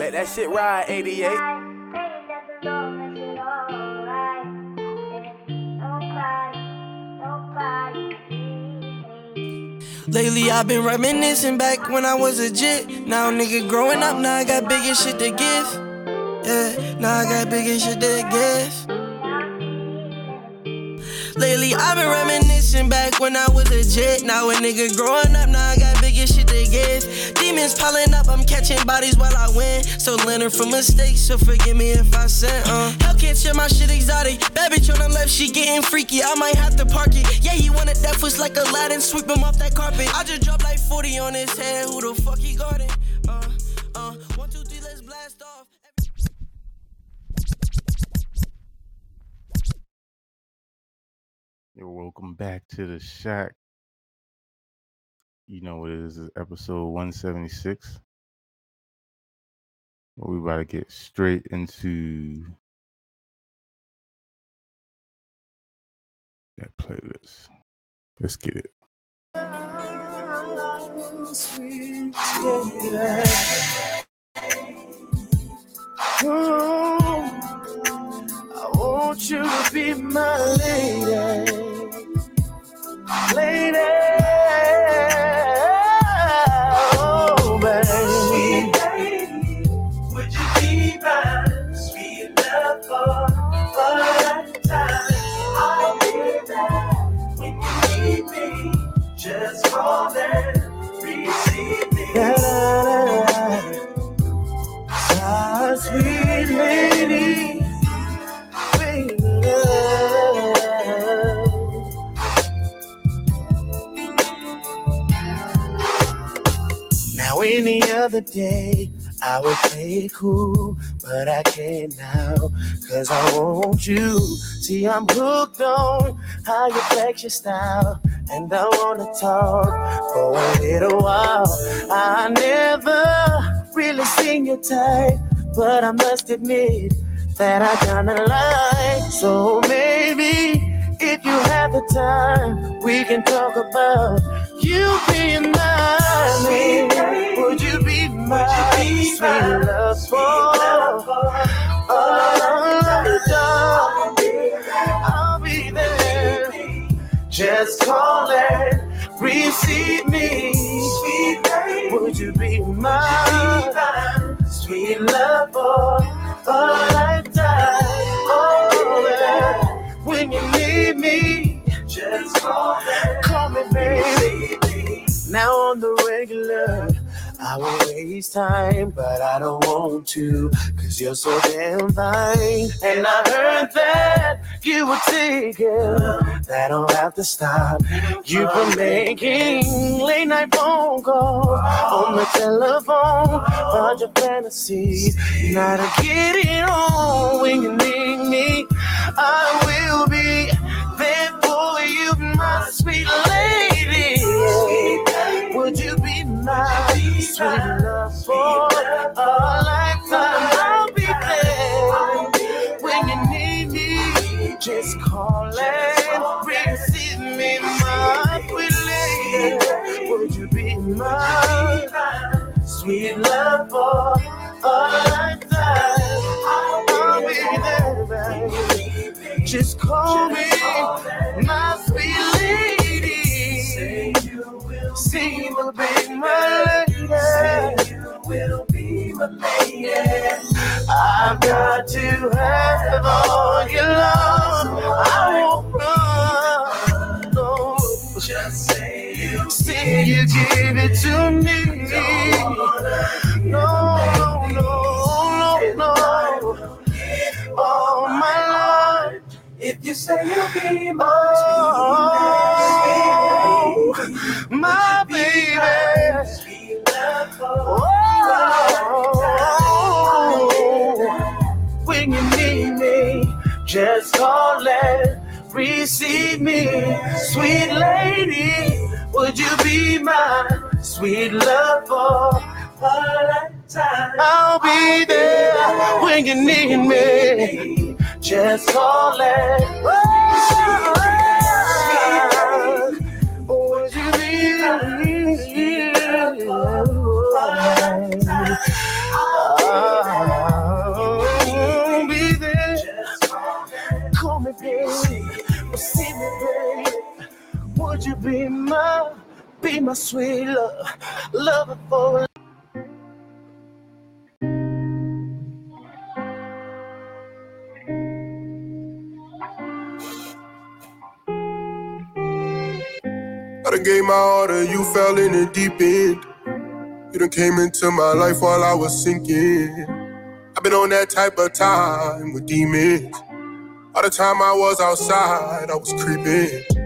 Let that shit ride, 88. Lately I've been reminiscing back when I was a jit. Now nigga growing up, now I got bigger shit to give. Yeah, now I got bigger shit to give. Lately I've been reminiscing back when I was a jet. Now a nigga growing up, now I got bigger shit to give. Demons piling up, I'm catching bodies while I win. So learning from mistakes, so forgive me if I sin. Uh. Hell can't share my shit exotic. Bad bitch on the left, she getting freaky. I might have to park it. Yeah, he wanted that foot like Aladdin, sweep him off that carpet. I just dropped like 40 on his head. Who the fuck he guarding? Uh, uh, one, two, three, let's blast off. Welcome back to the shack. You know what it is, it's episode 176. we about to get straight into that playlist. Let's get it. Oh, I want you to be my lady. Lady. Day, I would play it cool, but I can't now, cause I want you. See, I'm hooked on how you flex your style, and I wanna talk for a little while. I never really seen your type, but I must admit that I kinda like. So maybe if you have the time, we can talk about you being mine. Would you be my sweet love for? Oh, I'll be there. Just call and receive me. Sweet baby. Would you be my sweet love for a lifetime? Oh. When you need me, Just call and call me, baby. Now on the regular, I won't waste time, but I don't want to, cause you're so damn fine. And I heard that you were taken, that don't have to stop you from making late night phone calls on the telephone, bunch of fantasies. Now to get it on when you need me, I will be there for you, my sweet lady. Would you be my sweet love for a lifetime? I'll be there when you need me. Just call and receive me, my sweet lady. Would you be my sweet love for a lifetime? I'll be there. Just call me my sweet lady. Say you my lady. I've got to have all your love. I won't run. No. Just say you See you give it to me. No, no, no, no, no. All my life. If you say you'll be my Oh, my baby. Oh, when you need me, just call and receive me, sweet lady. Would you be my sweet love for a lifetime? I'll be there when you need me. Just call and would be my, be my sweet love, love for I done gave my all to you, fell in the deep end. You done came into my life while I was sinking. I've been on that type of time with demons. All the time I was outside, I was creeping.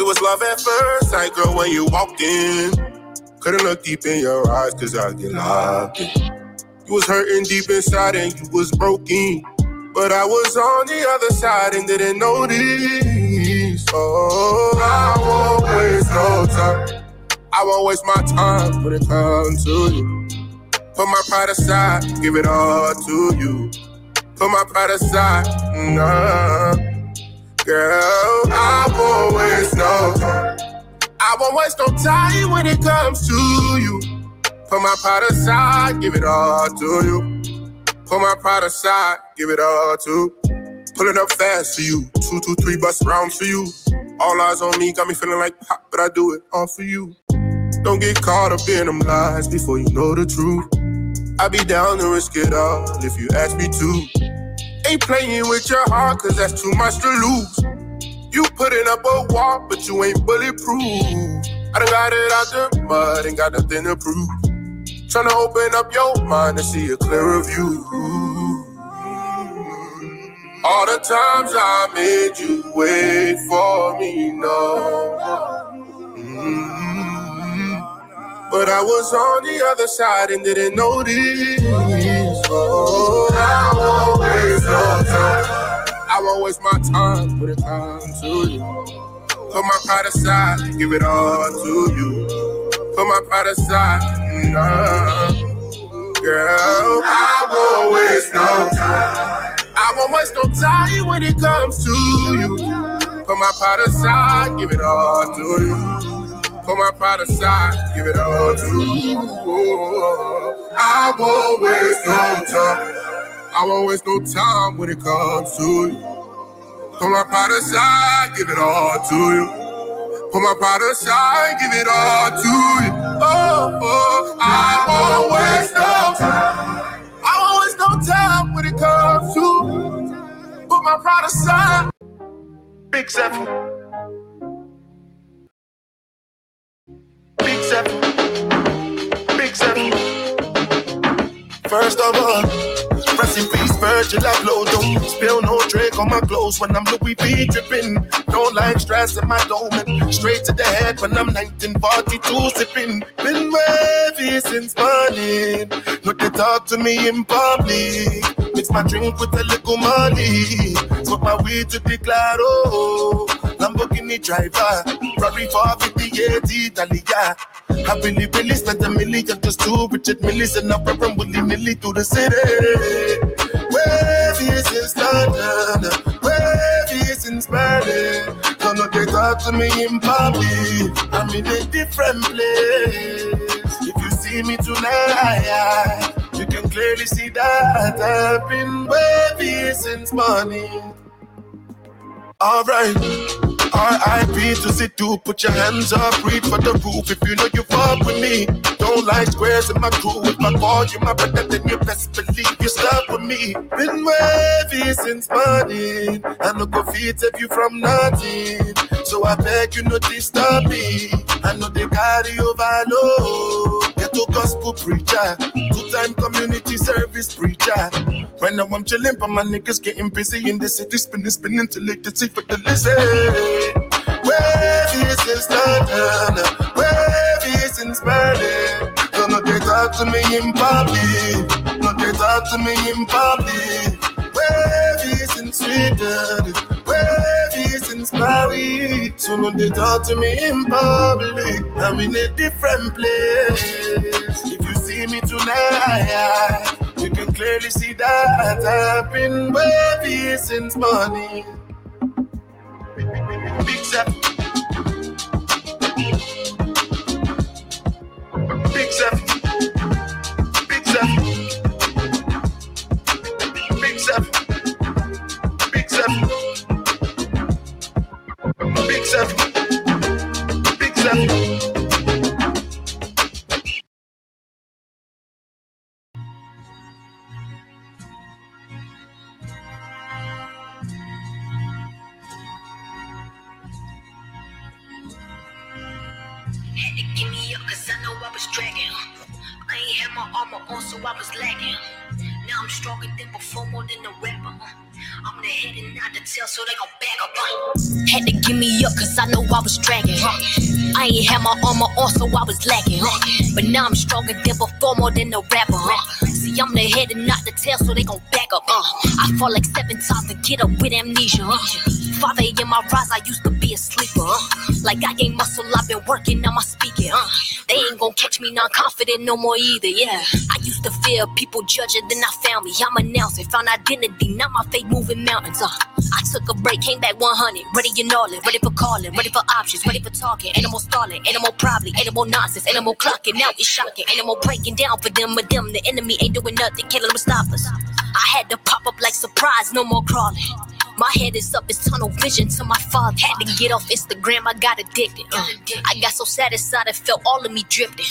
It was love at first sight, girl, when you walked in. Couldn't look deep in your eyes, cause I get locked in. You was hurting deep inside and you was broken. But I was on the other side and didn't notice. Oh, I won't waste no time. I won't waste my time when it comes to you. Put my pride aside, give it all to you. Put my pride aside, nah. Girl, I won't waste no. I won't waste no time when it comes to you. Put my pride aside, give it all to you. Put my pride aside, give it all to. Pulling up fast for you. Two, two, three bus rounds for you. All eyes on me, got me feeling like pop, but I do it all for you. Don't get caught up in them lies before you know the truth. I be down to risk it all if you ask me to. Ain't playing with your heart, cause that's too much to lose. You putting up a wall, but you ain't bulletproof. I done got it out the mud, ain't got nothing to prove. Tryna open up your mind to see a clearer view. All the times I made you wait for me, no. Mm. But I was on the other side and didn't notice. I won't waste no time. I won't waste my time when it comes to you. Put my pride aside, give it all to you. Put my pride aside, nah. Girl, I won't waste no time. I won't waste no time when it comes to you. Put my pride aside, give it all to you. Put my pride aside, give it all to you. I won't waste no time. I won't waste no time when it comes to you. Put my pride aside, give it all to you. Put my pride aside, give it all to you. Oh, oh, I won't waste no time. I won't waste no time when it comes to you. Put my pride aside. Big Seven. Big Seven. Big Seven. First of all, rest in peace, Virgil Abloh. Don't spill no drink on my clothes when I'm Louis V dripping. Don't like stress in my dome. Straight to the head when I'm 1942 sipping. Been wavy since morning. Look, they talk to me in public. Mix my drink with a little money. Smoke my weed to the claro. Lamborghini driver, Ferrari 458 Italia. I really, really spent a million just to Richard Milles and I'm rapping willy nilly through the city. Wavy since London, wavy since Berlin. Don't know they talk to me in public. I'm in a different place. If you see me tonight, you can clearly see that I've been wavy since morning. Alright. R.I.P. to Situ, put your hands up, reach for the roof if you know you fuck with me. Don't like squares in my crew, if I call you my brother, then you best believe you stuck with me. Been wavy since morning, I no go feed you from nothing. So I beg you not disturb me. I know they carry overload. Get to gospel preacher, two time community service preacher. When I'm chilling, but my niggas getting busy in the city, spinning, spinning till they can see for the listen. Where is this London? Where is in Berlin? Know they talk to me in public. No, they talk to me in public. Where is in Sweden? So no, they talk to me in public. I'm in a different place. If you see me tonight, you can clearly see that I've been wavy since morning. Big my armor I was lagging. But now I'm stronger than before, more than a rapper. See, I'm the head and not the tail, so they gon' back up. Uh. I fall like seven times and get up with amnesia. Uh. Father in my rise, I used to be a sleeper. Like I gained muscle, I've working on my speaking. Uh. They ain't gon' catch me non-confident no more either. Yeah, I used to fear people judging, then I found me. I'm announcing, found identity, now my faith moving mountains. Uh. I took a break, came back 100, ready and all it, ready for calling, ready for options, ready for talking. Animal stalling, more probably, animal nonsense, animal clocking. Now it's shocking, Animal breaking down for them or them. The enemy ain't doing nothing, killing them stop us. I had to pop up like surprise, no more crawling. My head is up, it's tunnel vision to my father. Had to get off Instagram, I got addicted. Uh, I got so satisfied, I felt all of me drifting.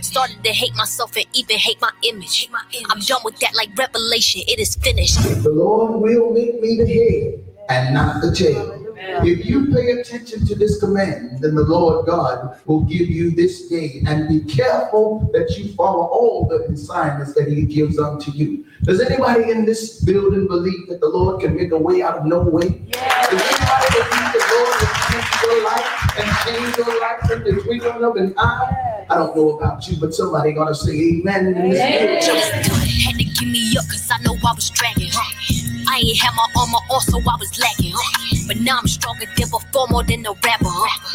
Started to hate myself and even hate my image. I'm done with that like revelation, it is finished. The Lord will make me the head and not the tail. If you pay attention to this command, then the Lord God will give you this day. And be careful that you follow all the assignments that He gives unto you. Does anybody in this building believe that the Lord can make a way out of no way? Does anybody believe the Lord can change your life and change your life in the twinkling of an eye? I don't know about you, but somebody gonna say amen in this building. Just God had to give me up cause I know I was dragging. I ain't had my armor on, so I was lacking. But now I'm stronger than before, more than a rapper.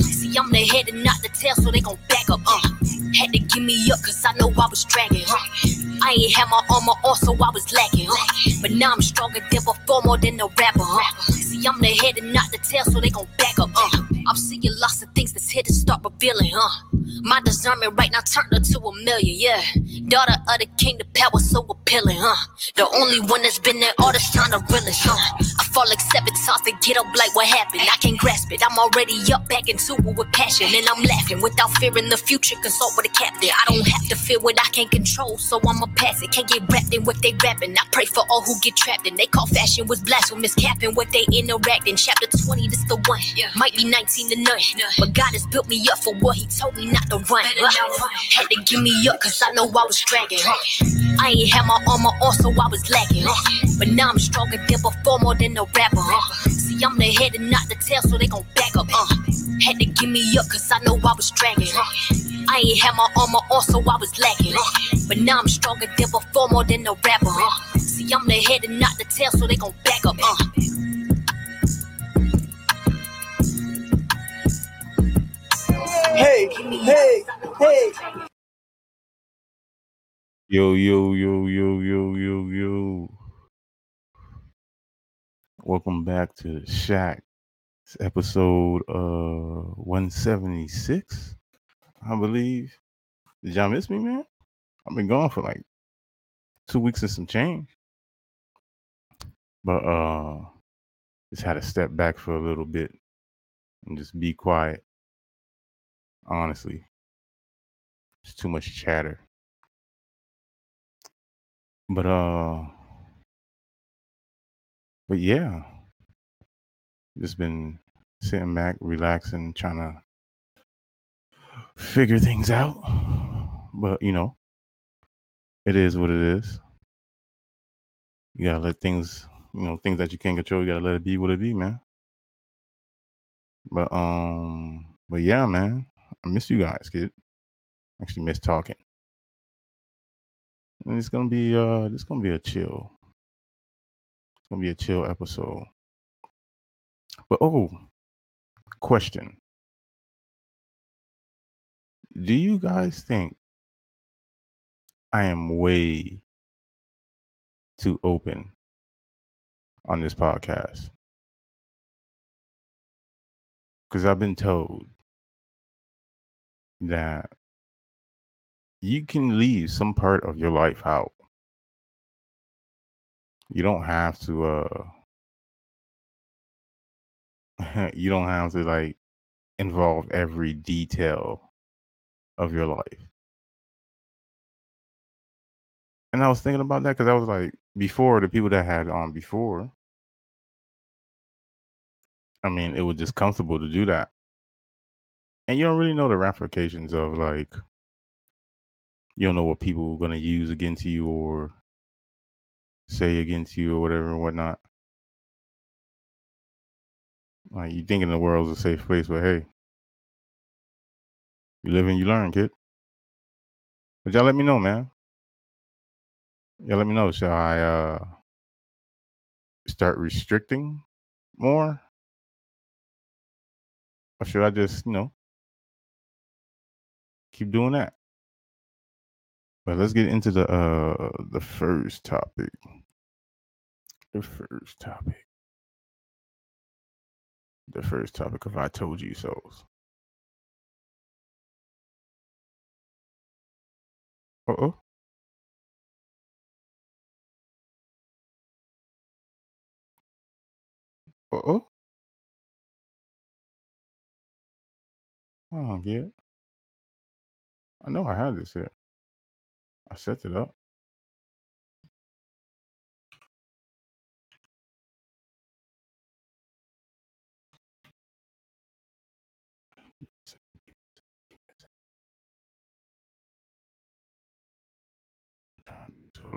See, I'm the head and not the tail, so they gon' back up. Uh. Had to give me up cause I know I was dragging. I ain't had my armor on, so I was lacking. But now I'm stronger than before, more than a rapper. See, I'm the head and not the tail, so they gon' back up. Uh. I'm seeing lots of things that's here to start revealing, huh? My discernment right now turned her to a million, yeah. Daughter of the king, the power so appealing, huh? The only one that's been there all this time, the realest, huh? I fall like seven times to get up like what happened. I can't grasp it. I'm already up back into it with passion, and I'm laughing without fearing the future. Consult with a captain. I don't have to fear what I can't control, so I'ma pass it. Can't get wrapped in what they rapping. I pray for all who get trapped in. They call fashion was blasphemous, capping what they interacting. Chapter 20, this the one. Might be 19 to none, but God has built me up for what He told me not to run. Uh, had to give me up, cause I know I was dragging. I ain't had my armor on, so I was lacking. But now I'm stronger than before, more than a rapper. See, I'm the head and not the tail, so they gon' back up. Uh. Had to give me up, cause I know I was dragging. I ain't had my armor on, so I was lacking. But now I'm stronger than before, more than a rapper. See, I'm the head and not the tail, so they gon' back up. Uh. Hey, hey, hey. Yo, yo, yo, yo, yo, yo, yo. Welcome back to the Shack. It's episode uh 176, I believe. Did y'all miss me, man? I've been gone for like two weeks and some change. But uh just had to step back for a little bit and just be quiet. Honestly. It's too much chatter. But uh but yeah. Just been sitting back, relaxing, trying to figure things out. But you know, it is what it is. You gotta let things, you know, things that you can't control, you gotta let it be what it be, man. But um, but yeah, man, I miss you guys, kid. I actually, miss talking. And it's gonna be uh, it's gonna be a chill. It's gonna be a chill episode. But oh, question: Do you guys think I am way too open on this podcast? Because I've been told that you can leave some part of your life out. You don't have to uh you don't have to like involve every detail of your life. And I was thinking about that because I was like, before the people that had on before, I mean, it was just comfortable to do that. and you don't really know the ramifications of like you don't know what people are gonna use against you or say against you or whatever and whatnot. Like you thinking the world's a safe place, but hey, you live and you learn, kid. But y'all let me know, man. Y'all let me know. Shall I uh start restricting more? Or should I just, you know, keep doing that? But let's get into the uh the first topic. The first topic. The first topic of I told you so's. Uh oh. Uh oh. I don't get it. I know I had this here. I set it up. Too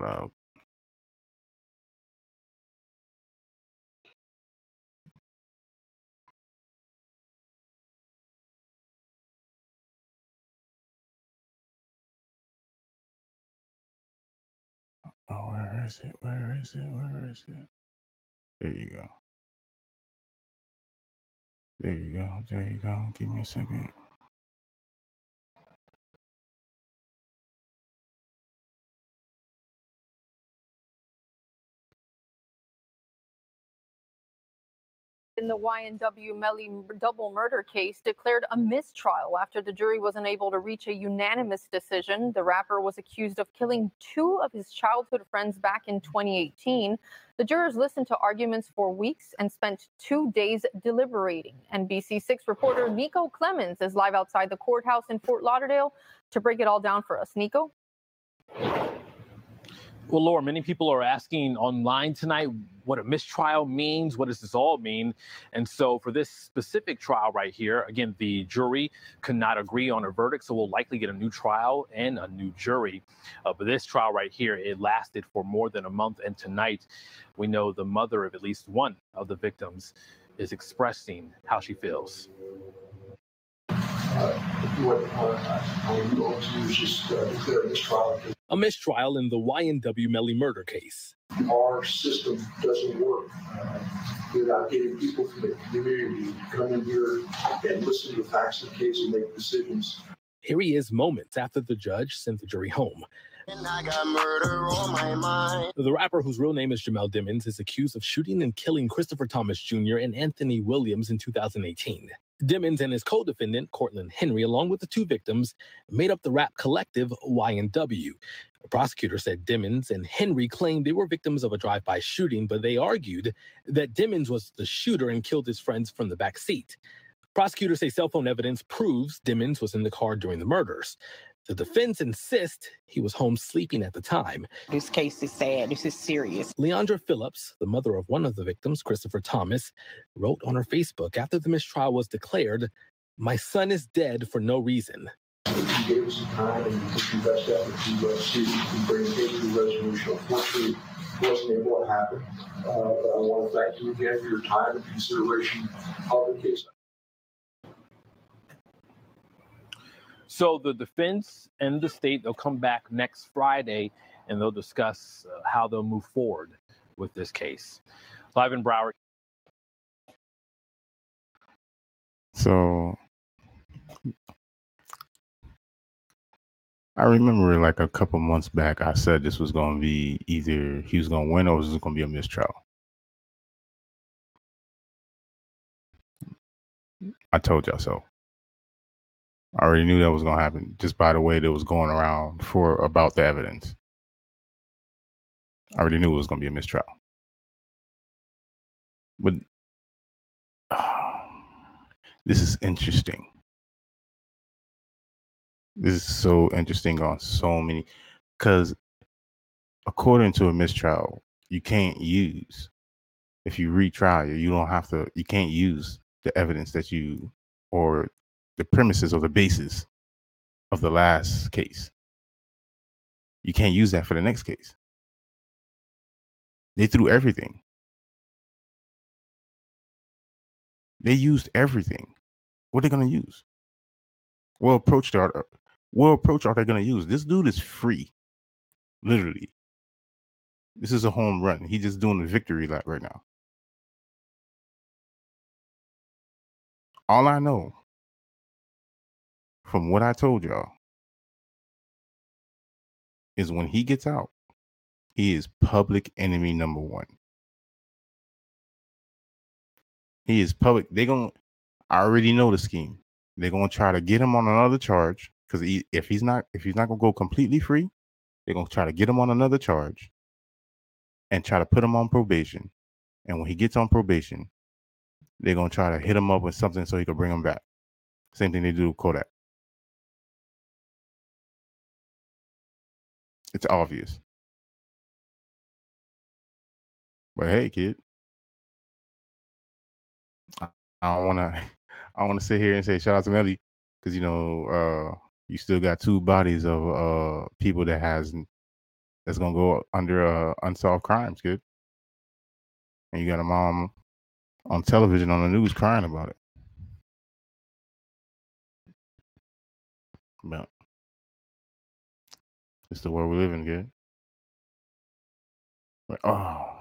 Oh, where is it? Where is it? Where is it? There you go. There you go. There you go. Give me a second. In the YNW Melly double murder case declared a mistrial after the jury was unable to reach a unanimous decision. The rapper was accused of killing two of his childhood friends back in 2018. The jurors listened to arguments for weeks and spent two days deliberating. NBC6 reporter Nico Clemens is live outside the courthouse in Fort Lauderdale to break it all down for us. Nico? Well, Laura, many people are asking online tonight what a mistrial means. What does this all mean? And so, for this specific trial right here, again, the jury could not agree on a verdict, so we'll likely get a new trial and a new jury. Uh, but this trial right here, it lasted for more than a month, and tonight, we know the mother of at least one of the victims is expressing how she feels. what uh, I'm going to do is just uh, declare this trial A mistrial in the YNW Melly murder case. our system doesn't work uh, without getting people from the community to come in here and listen to the facts of the case and make decisions. Here he is moments after the judge sent the jury home. The rapper, whose real name is Jamell Demons, is accused of shooting and killing Christopher Thomas Jr. and Anthony Williams in 2018. Demons and his co-defendant, Cortlen Henry, along with the two victims, made up the rap collective YNW. The prosecutor said Demons and Henry claimed they were victims of a drive-by shooting, but they argued that Demons was the shooter and killed his friends from the back seat. Prosecutors say cell phone evidence proves Demons was in the car during the murders. The defense insists he was home sleeping at the time. This case is sad. This is serious. Leondra Phillips, the mother of one of the victims, Christopher Thomas, wrote on her Facebook after the mistrial was declared, My son is dead for no reason. You gave us time and you took your best effort to uh, see if you bring a to resolution. Unfortunately, wasn't able to happen. Uh, I want to thank you again for your time and consideration of the case. So the defense and the state they'll come back next Friday and they'll discuss uh, how they'll move forward with this case. Live in Broward. So I remember like a couple months back, I said this was going to be either he was going to win or it was going to be a mistrial. I told y'all so. I already knew that was going to happen just by the way that was going around for about the evidence. I already knew it was going to be a mistrial. But this is interesting. This is so interesting on so many because according to a mistrial, you can't use if you retrial you, you don't have to you can't use the evidence that you or the premises or the basis of the last case. You can't use that for the next case. They threw everything. They used everything. What are they going to use? What approach are what approach are they going to use? This dude is free, literally. This is a home run. He's just doing the victory lap right now. All I know from what I told y'all is when he gets out, he is public enemy number one. He is public. They're going to, I already know the scheme. They're going to try to get him on another charge because he, if he's not, if he's not going to go completely free, they're going to try to get him on another charge and try to put him on probation. And when he gets on probation, they're going to try to hit him up with something so he can bring him back. Same thing they do with Kodak. It's obvious. But hey, kid, I don't want to. I want to sit here and say shout out to Melly because you know uh, you still got two bodies of uh, people that has that's gonna go under uh, unsolved crimes, kid. And you got a mom on television on the news crying about it. But it's the world we live in, kid. But, oh,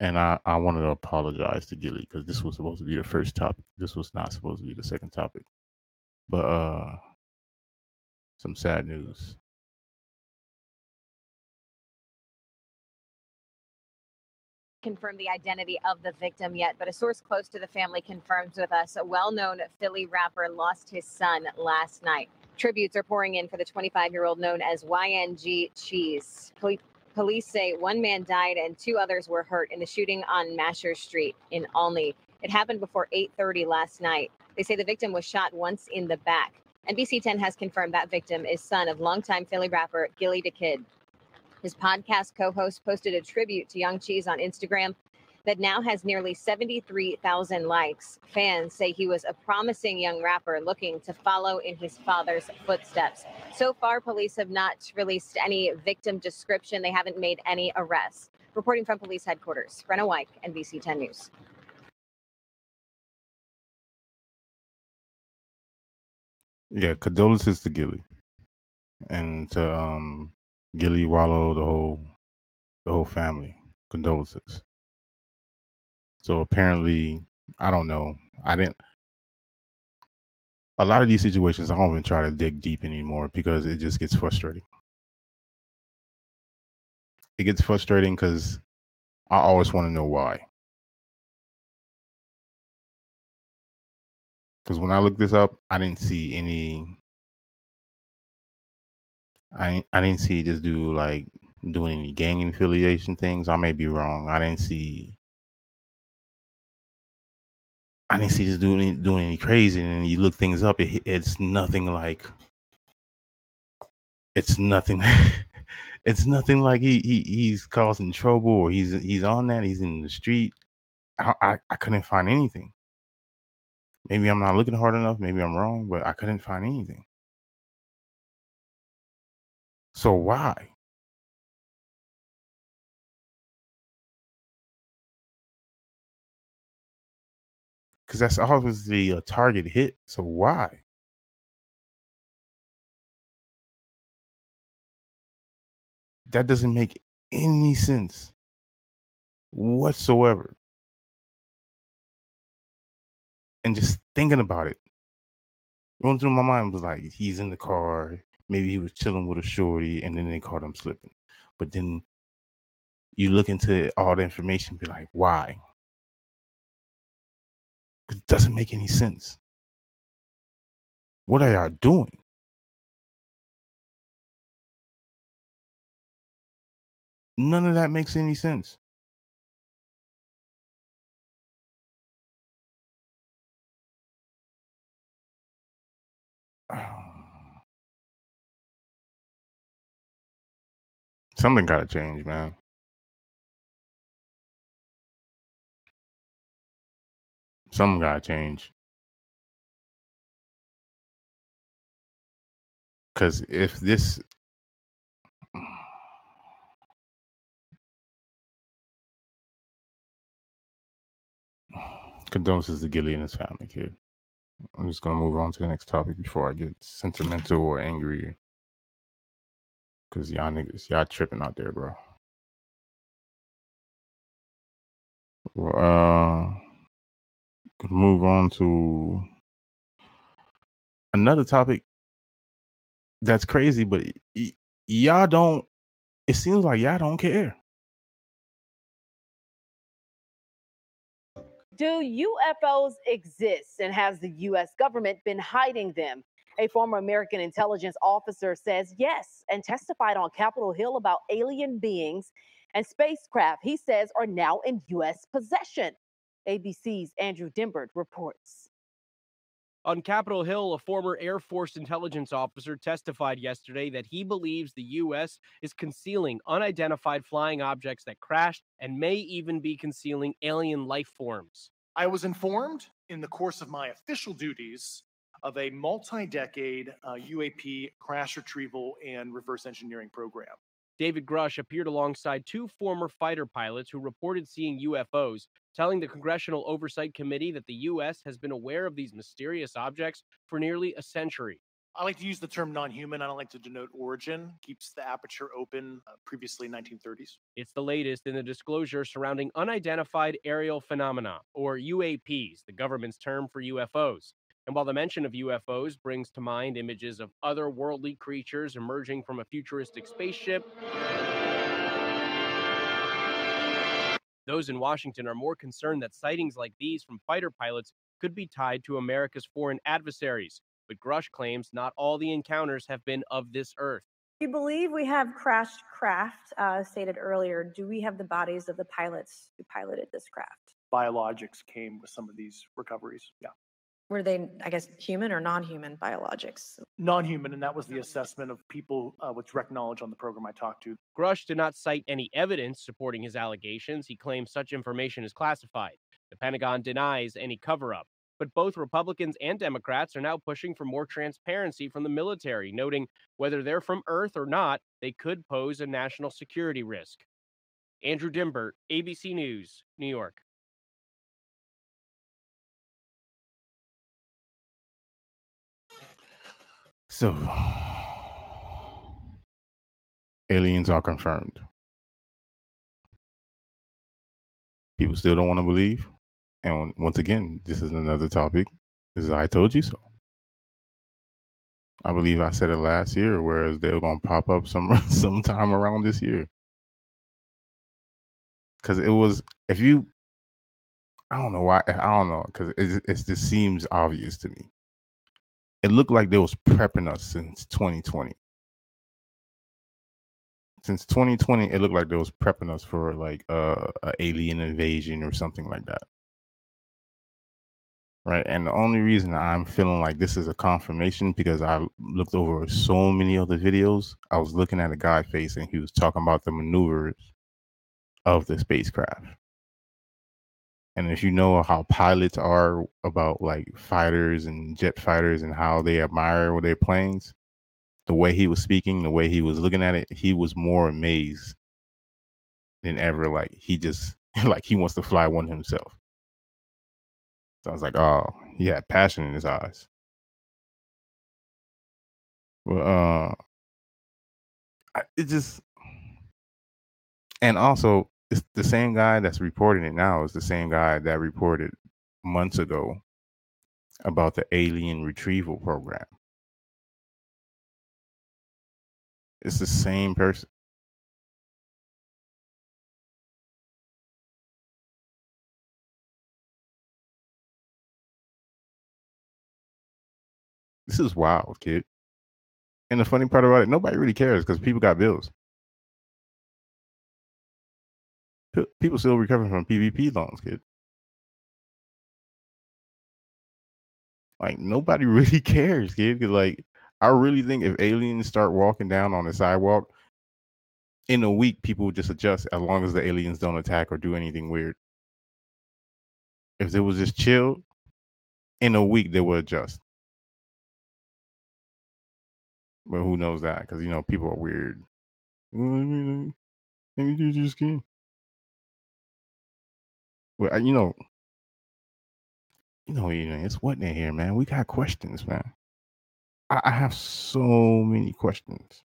and I, I wanted to apologize to Gillie because this was supposed to be the first topic. This was not supposed to be the second topic. But uh some sad news. confirm the identity of the victim yet, but a source close to the family confirms with us a well known Philly rapper lost his son last night. Tributes are pouring in for the 25 year old known as Yung Cheese. Poli- Police say one man died and two others were hurt in the shooting on Mascher Street in Olney. It happened before 8:30 last night. They say the victim was shot once in the back. NBC 10 has confirmed that victim is son of longtime Philly rapper Gillie Da Kid. His podcast co host posted a tribute to Yung Cheese on Instagram that now has nearly 73,000 likes. Fans say he was a promising young rapper looking to follow in his father's footsteps. So far, police have not released any victim description, they haven't made any arrests. Reporting from police headquarters, Brenna White, NBC 10 News. Yeah, condolences to Gillie and to um Gillie Wallo, the whole the whole family. Condolences. So apparently, I don't know. I didn't. A lot of these situations, I don't even try to dig deep anymore because it just gets frustrating. It gets frustrating because I always want to know why. Because when I looked this up, I didn't see any. I I didn't see this dude like doing any gang affiliation things. I may be wrong. I didn't see. I didn't see this dude any- doing any crazy. And you look things up, it, it's nothing like. It's nothing. it's nothing like he, he he's causing trouble or he's he's on that. He's in the street. I, I I couldn't find anything. Maybe I'm not looking hard enough. Maybe I'm wrong, but I couldn't find anything. So why? Because that's obviously a target hit. So why? That doesn't make any sense whatsoever. And just thinking about it, going through my mind was like, he's in the car. Maybe he was chilling with a shorty, and then they caught him slipping. But then you look into all the information, be like, why? It doesn't make any sense. What are y'all doing? None of that makes any sense. Something got to change, man. Something got to change. Because if this condolences to Gillie and his family, kid. I'm just gonna move on to the next topic before I get sentimental or angry. Cause y'all niggas, y'all tripping out there, bro. Well, uh, could move on to another topic that's crazy, but y- y'all don't. It seems like y'all don't care. Do UFOs exist and has the US government been hiding them? A former American intelligence officer says yes and testified on Capitol Hill about alien beings and spacecraft he says are now in US possession. ABC's Andrew Dymburt reports. On Capitol Hill, a former Air Force intelligence officer testified yesterday that he believes the U.S. is concealing unidentified flying objects that crashed and may even be concealing alien life forms. I was informed in the course of my official duties of a multi decade uh, UAP crash retrieval and reverse engineering program. David Grusch appeared alongside two former fighter pilots who reported seeing UFOs, telling the Congressional Oversight Committee that the U.S. has been aware of these mysterious objects for nearly a century. I like to use the term non human. I don't like to denote origin, keeps the aperture open, uh, previously 1930s. It's the latest in the disclosure surrounding unidentified aerial phenomena, or UAPs, the government's term for UFOs. And while the mention of UFOs brings to mind images of otherworldly creatures emerging from a futuristic spaceship, those in Washington are more concerned that sightings like these from fighter pilots could be tied to America's foreign adversaries. But Grusch claims not all the encounters have been of this earth. We believe we have crashed craft, uh, stated earlier. Do we have the bodies of the pilots who piloted this craft? Biologics came with some of these recoveries. Yeah. Were they, I guess, human or non human biologics? Non human, and that was the assessment of people uh, with direct knowledge on the program I talked to. Grusch did not cite any evidence supporting his allegations. He claims such information is classified. The Pentagon denies any cover up. But both Republicans and Democrats are now pushing for more transparency from the military, noting whether they're from Earth or not, they could pose a national security risk. Andrew Dymburt, ABC News, New York. So, aliens are confirmed. People still don't want to believe. And once again, this is another topic. This is I told you so. I believe I said it last year, whereas they're gonna pop up some sometime around this year. Cause it was if you I don't know why I don't know, because it, it just seems obvious to me. It looked like they was prepping us since 2020. Since 2020, it looked like they was prepping us for like uh, a alien invasion or something like that right? And the only reason I'm feeling like this is a confirmation because I looked over so many other videos. I was looking at a guy face and he was talking about the maneuvers of the spacecraft. And if you know how pilots are about like fighters and jet fighters and how they admire their planes, the way he was speaking, the way he was looking at it, he was more amazed than ever. Like he just like he wants to fly one himself. So I was like, oh, he had passion in his eyes. Well, uh, it just, and also, it's the same guy that's reporting it now is the same guy that reported months ago about the alien retrieval program. It's the same person. This is wild, kid. And the funny part about it, nobody really cares because people got bills. People still recovering from PPP loans, kid. Like nobody really cares, kid. 'cause, like I really think if aliens start walking down on the sidewalk in a week, people will just adjust as long as the aliens don't attack or do anything weird. If they was just chill, in a week they would adjust. But who knows that? Because you know people are weird. Let me do your skin. Well, you know, you know, you know, it's what in here, man. We got questions, man. I, I have so many questions.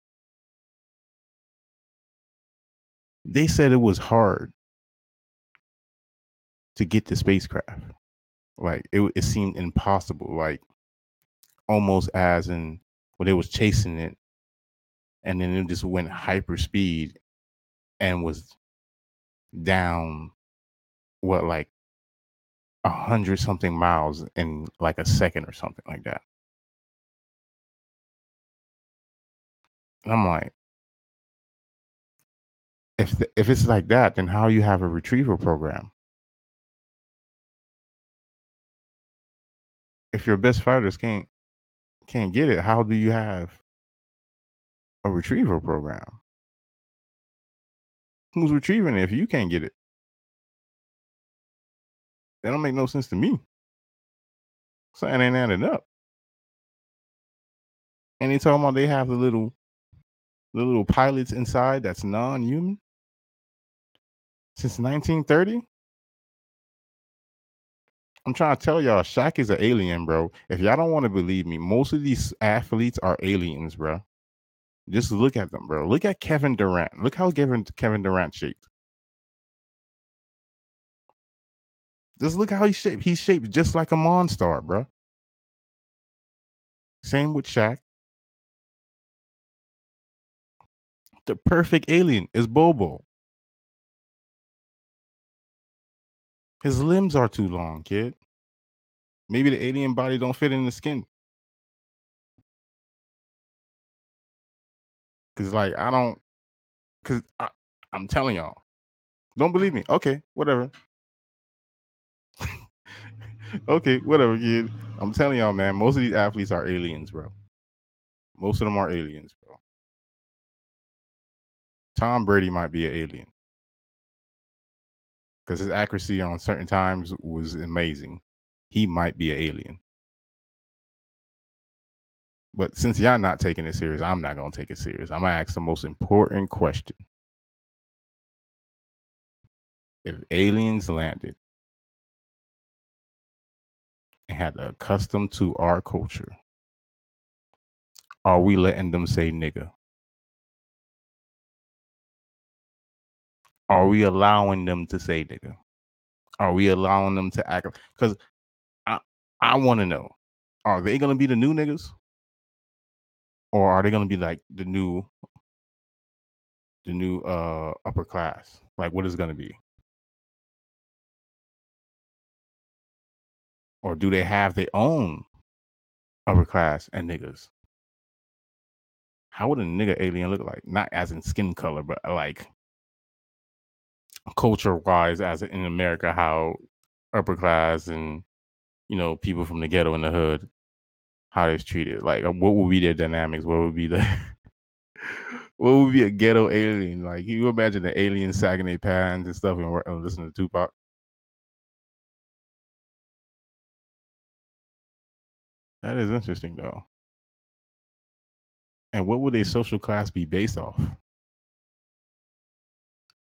They said it was hard to get the spacecraft. Like it, it seemed impossible. Like almost as in when they was chasing it, and then it just went hyper speed and was down what like a hundred something miles in like a second or something like that. And I'm like, if the, if it's like that, then how you have a retrieval program? If your best fighters can't can't get it, how do you have a retrieval program? Who's retrieving it if you can't get it? That don't make no sense to me. Something ain't adding up. And they talking about they have the little the little pilots inside that's non-human since 1930. I'm trying to tell y'all, Shaq is an alien, bro. If y'all don't want to believe me, most of these athletes are aliens, bro. Just look at them, bro. Look at Kevin Durant. Look how Kevin Kevin Durant shaped. Just look how he's shaped. He's shaped just like a monster, bro. Same with Shaq. The perfect alien is Bol Bol. His limbs are too long, kid. Maybe the alien body don't fit in the skin. Cause like I don't, cause I, I'm telling y'all, don't believe me. Okay, whatever. Okay, whatever, kid. I'm telling y'all, man. Most of these athletes are aliens, bro. Most of them are aliens, bro. Tom Brady might be an alien because his accuracy on certain times was amazing. He might be an alien. But since y'all not taking it serious, I'm not gonna take it serious. I'm gonna ask the most important question. If aliens landed and had accustomed to our culture, are we letting them say nigga? Are we allowing them to say nigga? Are we allowing them to act? Because I I want to know: Are they gonna be the new niggas, or are they gonna be like the new the new uh upper class? Like, what is gonna be? Or do they have their own upper class and niggas? How would a nigga alien look like? Not as in skin color, but like culture wise as in America how upper class and you know people from the ghetto in the hood how they're treated like uh, what would be their dynamics what would be the what would be a ghetto alien like you imagine the alien sagging their pants and stuff and, and listening to Tupac that is interesting though and what would a hmm. social class be based off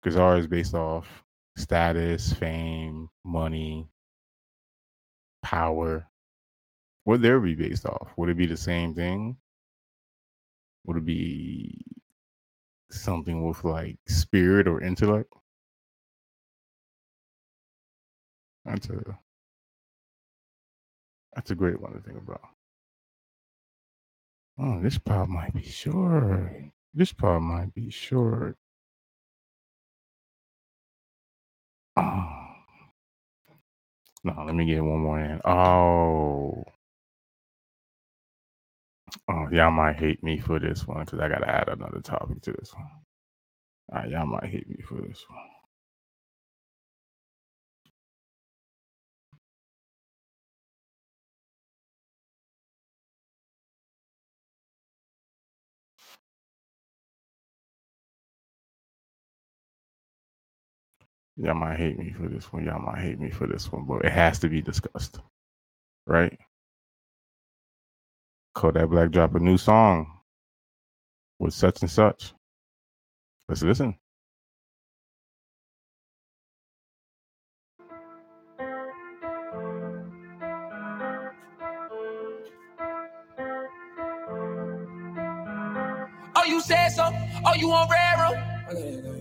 because ours is based off status fame money power What Would there be based off? Would it be the same thing? Would it be something with like spirit or intellect? That's a that's a great one to think about. Oh, this part might be short. This part might be short. Um, oh. No, let me get one more in. Oh. Oh, y'all might hate me for this one because I gotta add another topic to this one. All right, y'all might hate me for this one. Y'all might hate me for this one. Y'all might hate me for this one, but it has to be discussed, right? Kodak Black drop a new song. with such and such. Let's listen. Oh, you said so? Oh, you on railroad? Oh,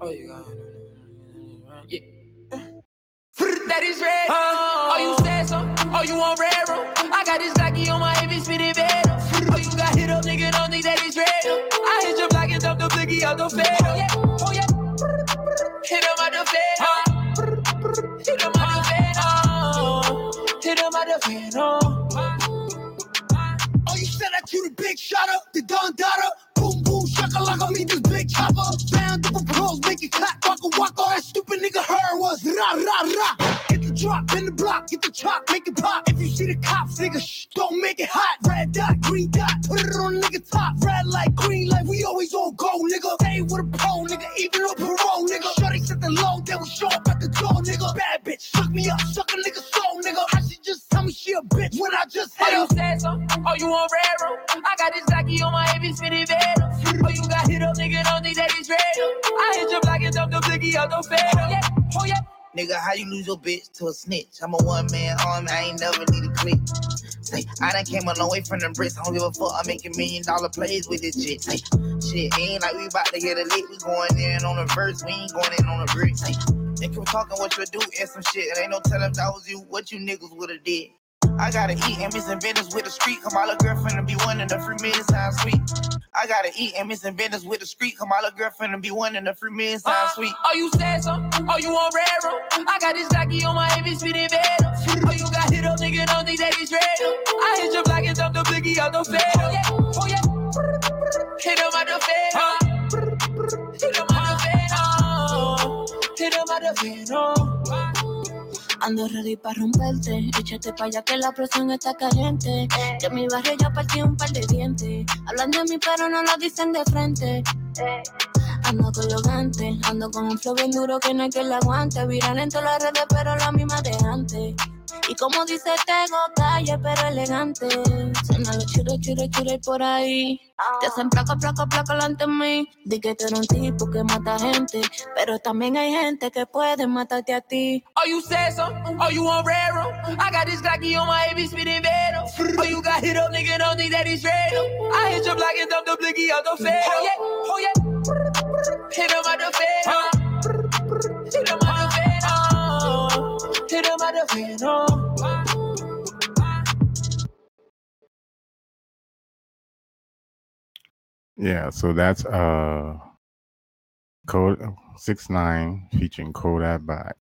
Oh, you got yeah. That is red. Oh, you said so? Oh, you on railroad? I got this Glocky on my heavy spinning bed. Oh, you got hit up, nigga, don't think that is red. I hit your block and dump the blicky out the fed. Oh, yeah. Oh, yeah. Hit him out the fed. Oh. Hit him out the fed. Oh. Hit him out the fed. Oh. Oh, you said that you the big shotter, the Don Dada. Boom, boom, shaka like meet this big chopper. Round up pros, make it clap, waka waka. All that stupid nigga heard was rah, rah, rah. Hit the drop, in the block, get the chop, make it pop. If you see the cops, nigga, shh, don't make it hot. Red dot, green dot, put it on nigga top. Red light, green light, we always on go, nigga. Stay with a pro, nigga, even on parole, nigga. Shorty set the low, then we show up at the door, nigga. Bad bitch, suck me up, suck a nigga soul, nigga. How she just tell me she a bitch when I just hit her? you said so? Oh, you on railroad? I got this Glocky on my heavy spinning bed. Oh, you got hit up, nigga, don't think that is red. I hit your block and dump the blicky out the fed. Oh, yeah. Oh, yeah. Nigga, how you lose your bitch to a snitch? I'm a one man army, I ain't never need a click. Say, I done came a long way from the bricks. I don't give a fuck, I'm making million dollar plays with this shit. Shit, ain't like we about to get a lick. We going in on the verse, we ain't going in on the brick. Say, they keep talking what you do and some shit. It ain't no telling if that was you, what you niggas would've did. I gotta eat and miss business with the street. Come my little girlfriend and be one in the free million sound sweet. I gotta eat and miss business with the street. Come my little girlfriend and be one in the free million uh, sound sweet. Oh, you said so? Oh, you on railroad? I got this Glocky on my heavy spinning bed. Oh, you got hit up, nigga, don't think that is red. I hit your block and dump the blicky out the fed. Oh, yeah. Oh, yeah. Hit him out the fed. Hit him out the fed. Oh. Hit him out the fed. Oh. Ando ready para romperte. Échate pa' allá que la presión está caliente. Que mi barrio ya partí un par de dientes. Hablan de mí, pero no lo dicen de frente. Ando gantes, ando con un flow bien duro que no hay que le aguante. Viral en todas las redes, pero la misma de antes. Y como dice Tego, calle, pero elegante. Suena los chure, chure, chure por ahí. Te hacen placa, placa, placa delante de mí. Di que tú eres un tipo que mata gente. Pero también hay gente que puede matarte a ti. Oh, you said so? Oh, you on railroad? I got this Glocky on my heavy spinning bed. Oh, you got hit up, nigga, don't think that is red. I hit your block and dump the blicky out the fed. Oh, yeah. Oh, yeah. Hit him out the fed. Yeah, so that's uh Code Six Nine featuring Kodak Black.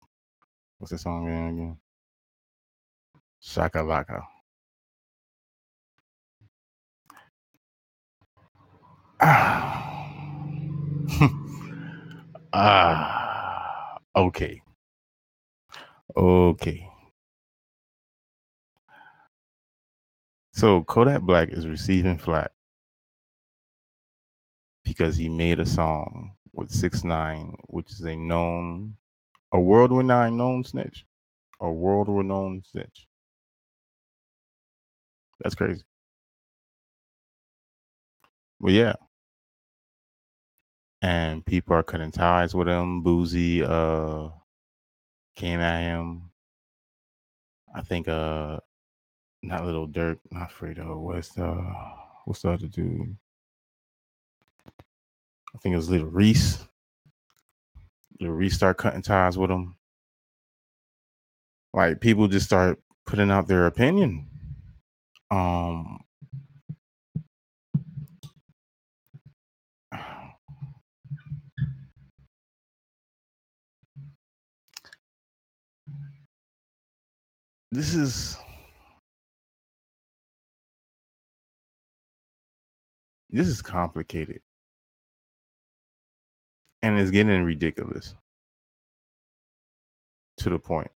What's the song again? again? Shaka Laka. Ah, okay, okay. So Kodak Black is receiving flat because he made a song with Six Nine, which is a known, a world renowned known snitch, a world renowned snitch. That's crazy. Well, yeah. And people are cutting ties with him. Boosie uh came at him. I think uh not little Durk, not Fredo. What's the what's the other dude? I think it was little Reese. Little Reese start cutting ties with him. Like people just start putting out their opinion. Um this is this is complicated. And it's getting ridiculous. To the point.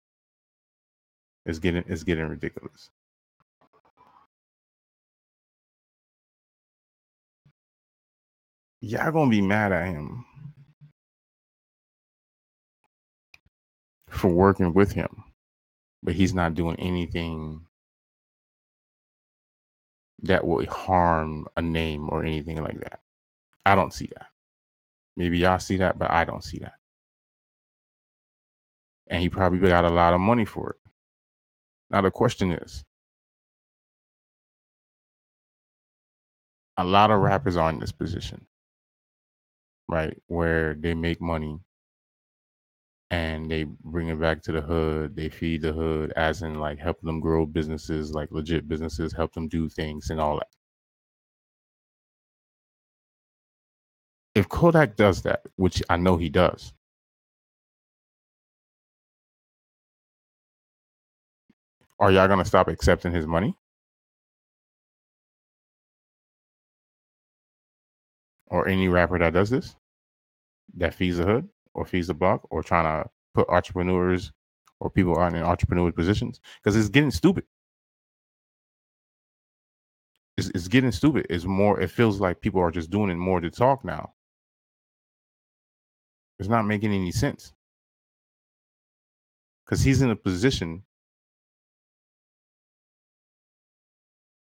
It's getting it's getting ridiculous. Y'all gonna be mad at him. For working with him but he's not doing anything that will harm a name or anything like that. I don't see that. Maybe y'all see that, but I don't see that. And he probably got a lot of money for it. Now the question is, a lot of rappers are in this position, right? Where they make money and they bring it back to the hood. They feed the hood, as in like help them grow businesses, like legit businesses, help them do things and all that. If Kodak does that, which I know he does, are y'all gonna stop accepting his money? Or any rapper that does this, that feeds the hood or feeds the block, or trying to put entrepreneurs or people aren't in entrepreneur positions? Because it's getting stupid. It's, it's getting stupid. It's more. It feels like people are just doing it more to talk now. It's not making any sense. Because he's in a position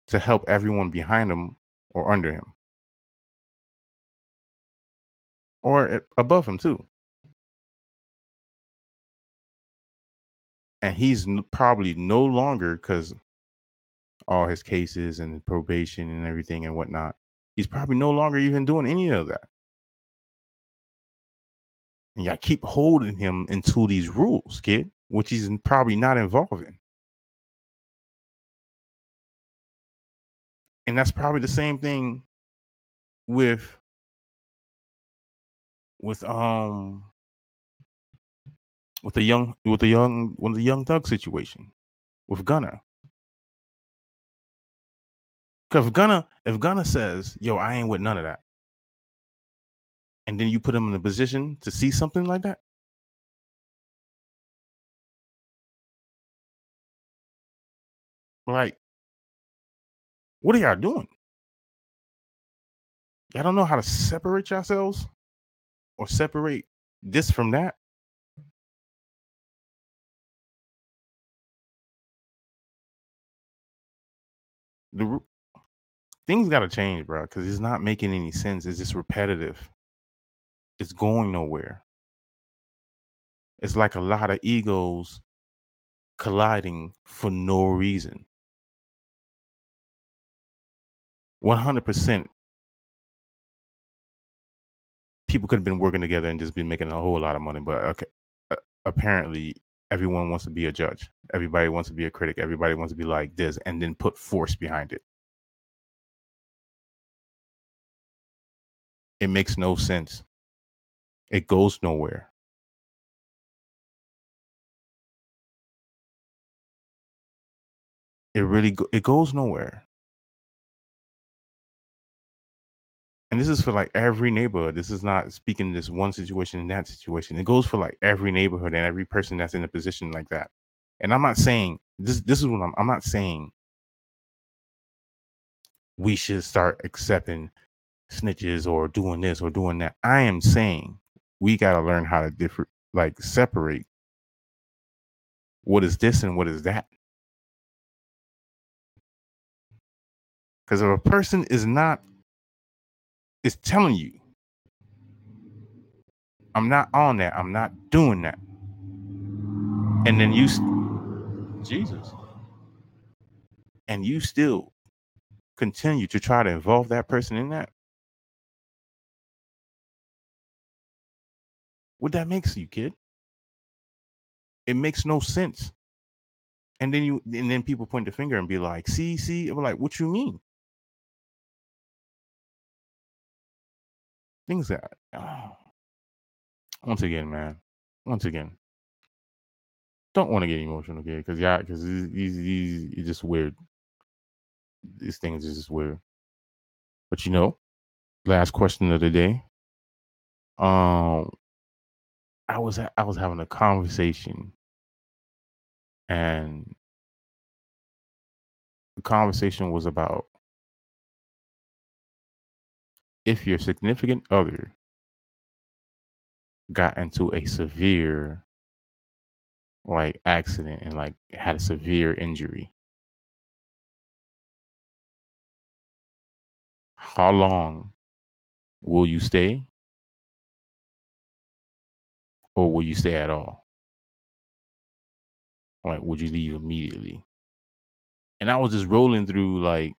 to help everyone behind him or under him or above him too. And he's probably no longer because all his cases and probation and everything and whatnot. He's probably no longer even doing any of that. And y'all keep holding him into these rules, kid, which he's probably not involved in. And that's probably the same thing with with um with the young with the young with the young thug situation with Gunna. Cause if Gunna if Gunna says, "Yo, I ain't with none of that," and then you put him in a position to see something like that, like, what are y'all doing? Y'all don't know how to separate yourselves or separate this from that. The things got to change, bro, because it's not making any sense. It's just repetitive. It's going nowhere. It's like a lot of egos colliding for no reason. 100% people could have been working together and just been making a whole lot of money, but okay, apparently everyone wants to be a judge. Everybody wants to be a critic. Everybody wants to be like this and then put force behind it. It makes no sense. It goes nowhere. It really go- it goes nowhere. And this is for like every neighborhood. This is not speaking this one situation in that situation. It goes for like every neighborhood and every person that's in a position like that. And I'm not saying this this is what I'm I'm not saying we should start accepting snitches or doing this or doing that. I am saying we got to learn how to differ like separate what is this and what is that. Because if a person is not is telling you, I'm not on that, I'm not doing that, and then you, Jesus, and you still continue to try to involve that person in that, what that makes you, kid? It makes no sense. And then you, and then people point the finger and be like, "See, see," I'm like, "What you mean?" Things that, oh, once again, man, once again, don't want to get emotional, kid, because yeah, because these, these, it's just weird. These things is just weird. But you know, last question of the day. Um, I was I was having a conversation, and the conversation was about if your significant other got into a severe like accident and like had a severe injury how long will you stay? Or will you stay at all? Like, would you leave immediately? And I was just rolling through like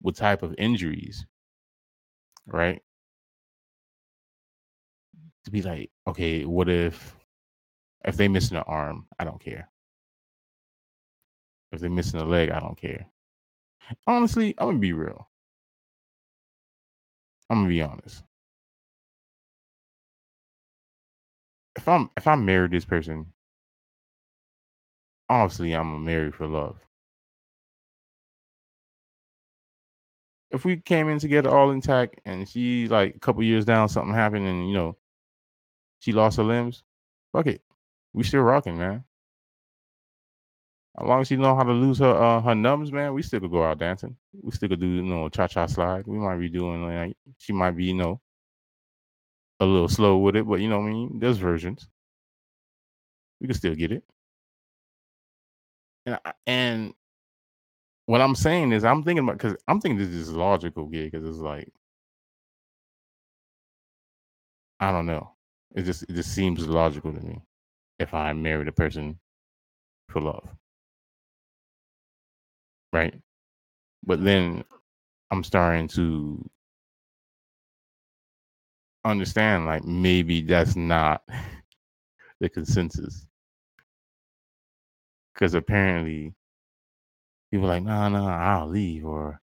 what type of injuries, right? To be like, okay, what if if they missing an arm? I don't care. If they're missing a leg, I don't care. Honestly, I'm gonna be real. I'm gonna be honest. If I'm if I marry this person, obviously I'm gonna marry for love. If we came in together all intact and she like a couple years down, something happened and you know she lost her limbs, fuck it. We still rocking, man. As long as she know how to lose her uh, her numbs, man, we still could go out dancing. We still could do you know cha cha slide. We might be doing like she might be you know a little slow with it, but you know what I mean. There's versions. We can still get it. And and what I'm saying is, I'm thinking about because I'm thinking this is logical, gig because it's like I don't know. It just it just seems logical to me if I married a person for love, right? But then I'm starting to understand like maybe that's not the consensus because apparently people like no no I'll leave or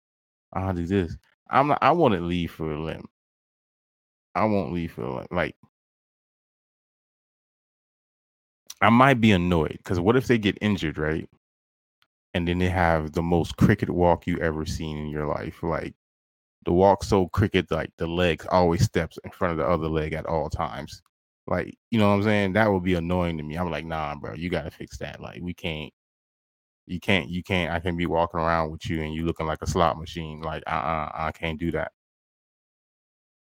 I'll do this. I'm not, I want to leave for a limb. I won't leave for a limb. Like I might be annoyed because what if they get injured, right? And then they have the most cricket walk you ever seen in your life. Like the walk so cricket, like the leg always steps in front of the other leg at all times. Like, you know what I'm saying? That would be annoying to me. I'm like, nah, bro, you gotta fix that. Like, we can't, you can't, you can't, I can't be walking around with you and you looking like a slot machine. Like, uh uh I can't do that.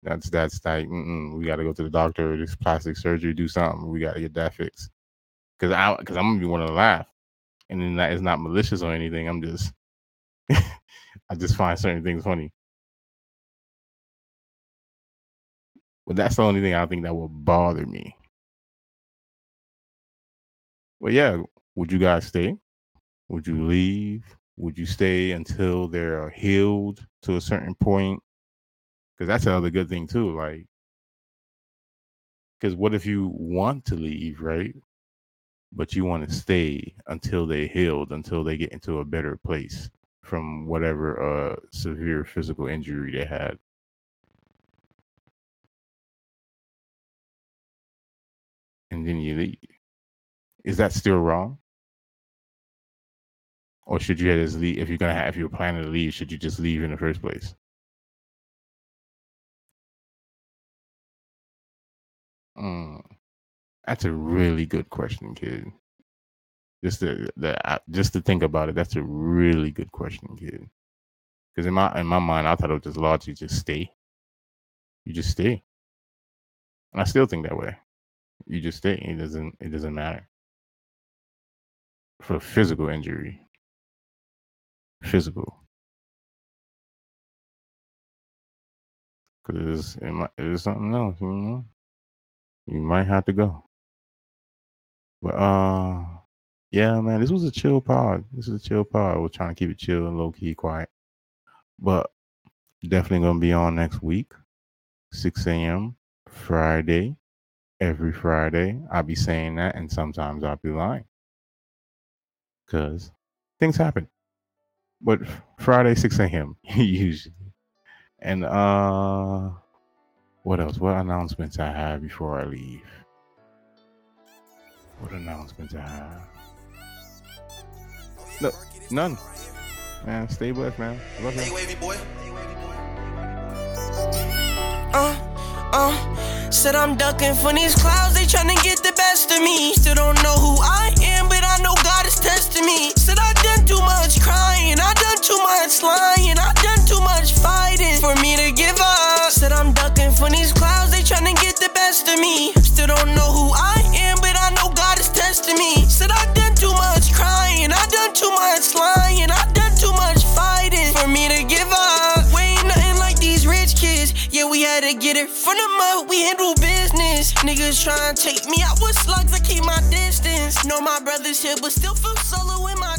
That's that's like, we got to go to the doctor, this plastic surgery, do something. We got to get that fixed. Cause I, cause I'm gonna be one to laugh, and then that is not malicious or anything. I'm just, I just find certain things funny. But that's the only thing I think that will bother me. But yeah, would you guys stay? Would you leave? Would you stay until they're healed to a certain point? Because that's another good thing too. Like, because what if you want to leave, right? But you want to stay until they healed, until they get into a better place from whatever uh severe physical injury they had. And then you leave. Is that still wrong? Or should you just leave if you're gonna have if you're planning to leave, should you just leave in the first place? Mm, that's a really good question, kid. Just to the just to think about it, that's a really good question, kid. Because in my in my mind, I thought it was just to just stay. You just stay. And I still think that way. You just stay. It doesn't it doesn't matter. For physical injury. Physical. Because it, might, it is something else, you know? You might have to go. But uh yeah, man, this was a chill pod. This is a chill pod. We're trying to keep it chill and low key quiet. But definitely gonna be on next week, 6 a.m. Friday. Every Friday. I'll be saying that and sometimes I'll be lying. Cause things happen. But Friday, 6 a.m. usually. And uh what else? What announcements I have before I leave? What announcements I have? No, none. Man, stay blessed, man. Love you. Uh, uh, said I'm ducking from these clouds, they tryna get the best of me. Still don't know who I am, but I know God is testing me. Said I done too much much lying, I done too much fighting for me to give up. Said I'm ducking from these clouds, they tryna get the best of me. Still don't know who I am, but I know God is testing me. Said I've done too much crying, I've done too much lying, I've done too much fighting for me to give up. We ain't nothing like these rich kids, yeah, we had to get it From the mud, we handle business. Niggas tryna take me out with slugs, I keep my distance. Know my brothers here, but still feel solo in my